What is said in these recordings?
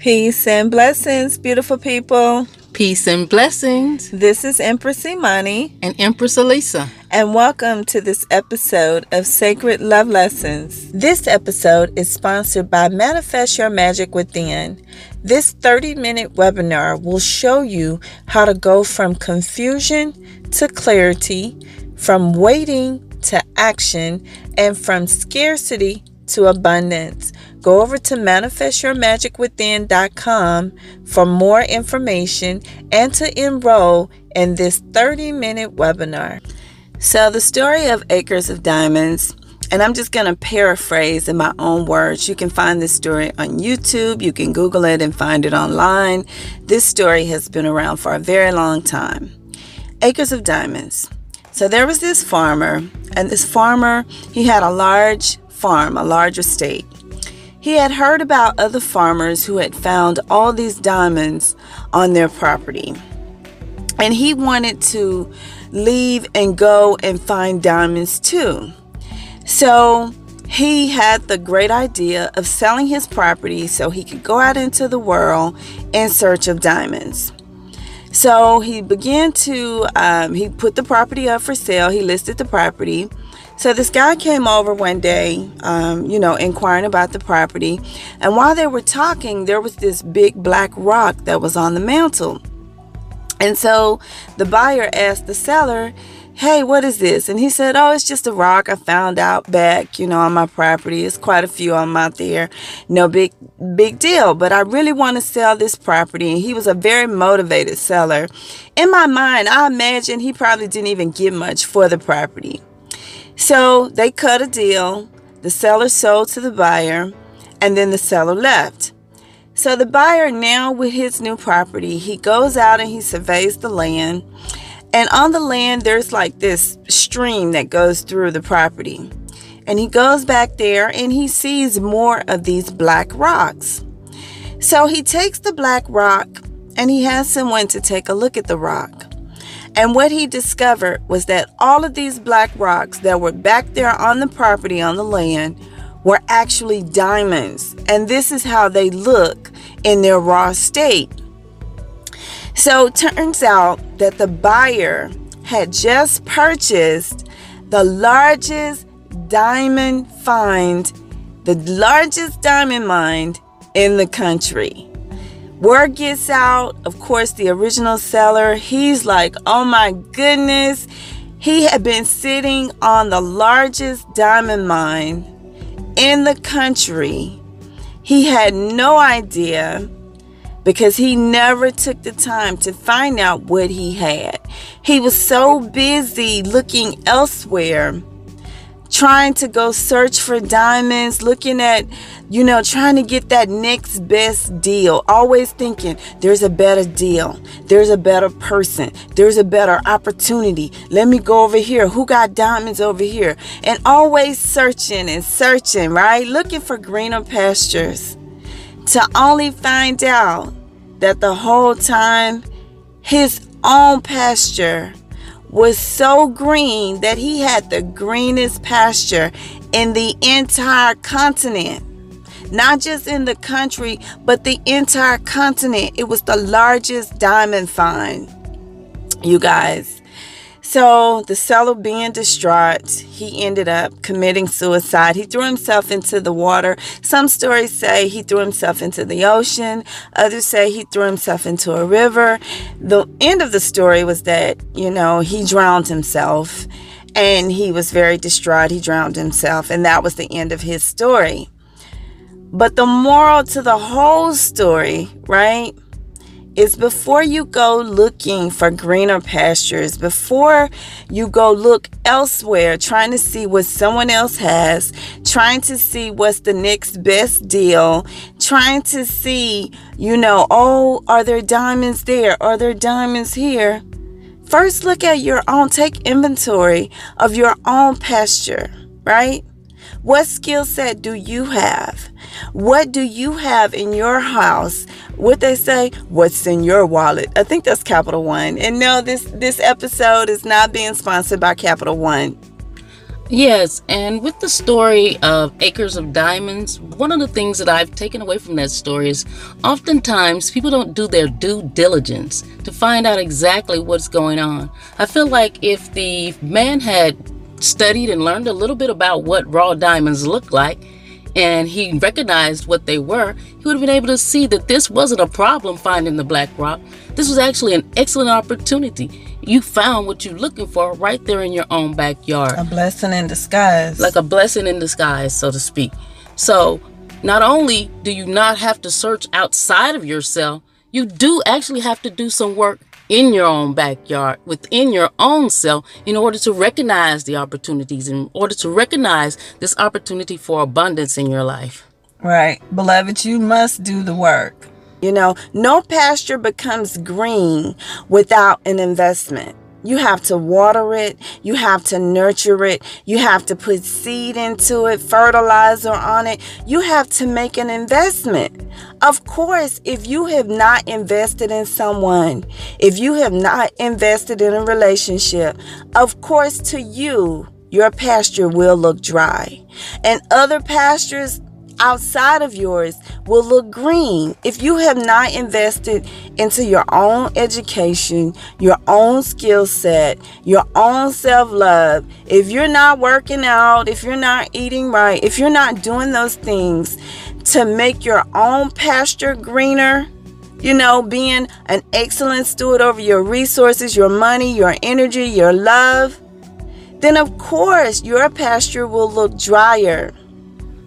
Peace and blessings, beautiful people. Peace and blessings. This is Empress Imani. And Empress Elisa. And welcome to this episode of Sacred Love Lessons. This episode is sponsored by Manifest Your Magic Within. This 30 minute webinar will show you how to go from confusion to clarity, from waiting to action, and from scarcity to abundance. Go over to manifestyourmagicwithin.com for more information and to enroll in this 30 minute webinar. So, the story of Acres of Diamonds, and I'm just going to paraphrase in my own words. You can find this story on YouTube, you can Google it and find it online. This story has been around for a very long time. Acres of Diamonds. So, there was this farmer, and this farmer, he had a large farm, a large estate. He had heard about other farmers who had found all these diamonds on their property. And he wanted to leave and go and find diamonds too. So he had the great idea of selling his property so he could go out into the world in search of diamonds. So he began to, um, he put the property up for sale, he listed the property. So this guy came over one day, um, you know, inquiring about the property. And while they were talking, there was this big black rock that was on the mantle. And so the buyer asked the seller, Hey, what is this? And he said, Oh, it's just a rock I found out back, you know, on my property. It's quite a few of them out there. No big, big deal. But I really want to sell this property. And he was a very motivated seller. In my mind, I imagine he probably didn't even get much for the property. So they cut a deal. The seller sold to the buyer, and then the seller left. So the buyer, now with his new property, he goes out and he surveys the land. And on the land, there's like this stream that goes through the property. And he goes back there and he sees more of these black rocks. So he takes the black rock and he has someone to take a look at the rock. And what he discovered was that all of these black rocks that were back there on the property, on the land, were actually diamonds. And this is how they look in their raw state. So it turns out that the buyer had just purchased the largest diamond find, the largest diamond mine in the country. Word gets out, of course, the original seller, he's like, oh my goodness. He had been sitting on the largest diamond mine in the country. He had no idea because he never took the time to find out what he had. He was so busy looking elsewhere trying to go search for diamonds, looking at, you know, trying to get that next best deal, always thinking there's a better deal, there's a better person, there's a better opportunity. Let me go over here. Who got diamonds over here? And always searching and searching, right? Looking for greener pastures to only find out that the whole time his own pasture was so green that he had the greenest pasture in the entire continent. Not just in the country, but the entire continent. It was the largest diamond find, you guys. So, the seller being distraught, he ended up committing suicide. He threw himself into the water. Some stories say he threw himself into the ocean, others say he threw himself into a river. The end of the story was that, you know, he drowned himself and he was very distraught. He drowned himself, and that was the end of his story. But the moral to the whole story, right? Is before you go looking for greener pastures, before you go look elsewhere, trying to see what someone else has, trying to see what's the next best deal, trying to see, you know, oh, are there diamonds there? Are there diamonds here? First, look at your own, take inventory of your own pasture, right? What skill set do you have? What do you have in your house? What they say, what's in your wallet? I think that's Capital One. And no, this this episode is not being sponsored by Capital One. Yes, and with the story of Acres of Diamonds, one of the things that I've taken away from that story is oftentimes people don't do their due diligence to find out exactly what's going on. I feel like if the man had studied and learned a little bit about what raw diamonds look like, and he recognized what they were, he would have been able to see that this wasn't a problem finding the black rock. This was actually an excellent opportunity. You found what you're looking for right there in your own backyard. A blessing in disguise. Like a blessing in disguise, so to speak. So, not only do you not have to search outside of yourself, you do actually have to do some work in your own backyard, within your own self, in order to recognize the opportunities, in order to recognize this opportunity for abundance in your life. Right. Beloved, you must do the work. You know, no pasture becomes green without an investment. You have to water it, you have to nurture it, you have to put seed into it, fertilizer on it. You have to make an investment. Of course, if you have not invested in someone, if you have not invested in a relationship, of course, to you, your pasture will look dry. And other pastures outside of yours will look green if you have not invested into your own education, your own skill set, your own self love. If you're not working out, if you're not eating right, if you're not doing those things to make your own pasture greener, you know, being an excellent steward over your resources, your money, your energy, your love, then of course your pasture will look drier.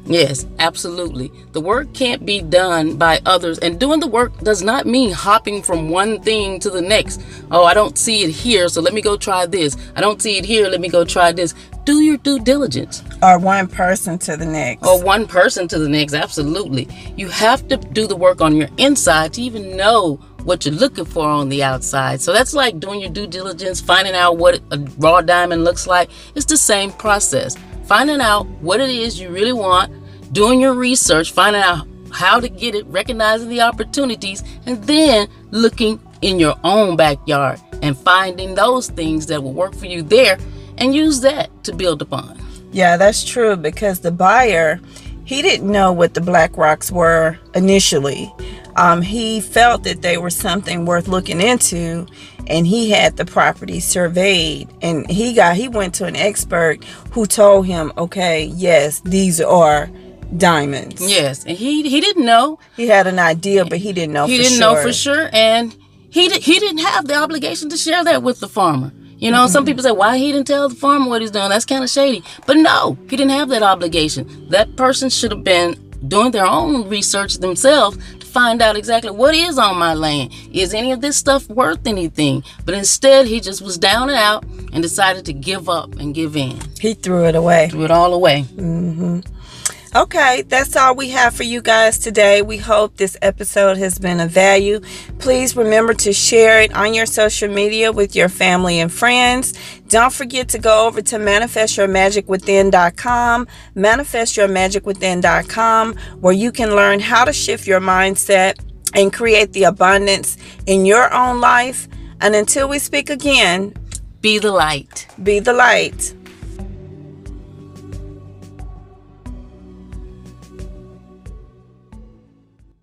Yes, absolutely. The work can't be done by others, and doing the work does not mean hopping from one thing to the next. Oh, I don't see it here, so let me go try this. I don't see it here, let me go try this. Do your due diligence. Or one person to the next. Or one person to the next, absolutely. You have to do the work on your inside to even know what you're looking for on the outside. So that's like doing your due diligence, finding out what a raw diamond looks like. It's the same process finding out what it is you really want, doing your research, finding out how to get it, recognizing the opportunities, and then looking in your own backyard and finding those things that will work for you there and use that to build upon. Yeah, that's true because the buyer, he didn't know what the black rocks were initially. Um, he felt that they were something worth looking into and he had the property surveyed and he got he went to an expert who told him okay yes these are diamonds yes and he he didn't know he had an idea but he didn't know he didn't sure. know for sure and he did, he didn't have the obligation to share that with the farmer you know, mm-hmm. some people say, why he didn't tell the farmer what he's doing? That's kind of shady. But no, he didn't have that obligation. That person should have been doing their own research themselves to find out exactly what is on my land. Is any of this stuff worth anything? But instead, he just was down and out and decided to give up and give in. He threw it away. Threw it all away. Mm-hmm. Okay, that's all we have for you guys today. We hope this episode has been of value. Please remember to share it on your social media with your family and friends. Don't forget to go over to manifestyourmagicwithin.com, manifestyourmagicwithin.com, where you can learn how to shift your mindset and create the abundance in your own life. And until we speak again, be the light. Be the light.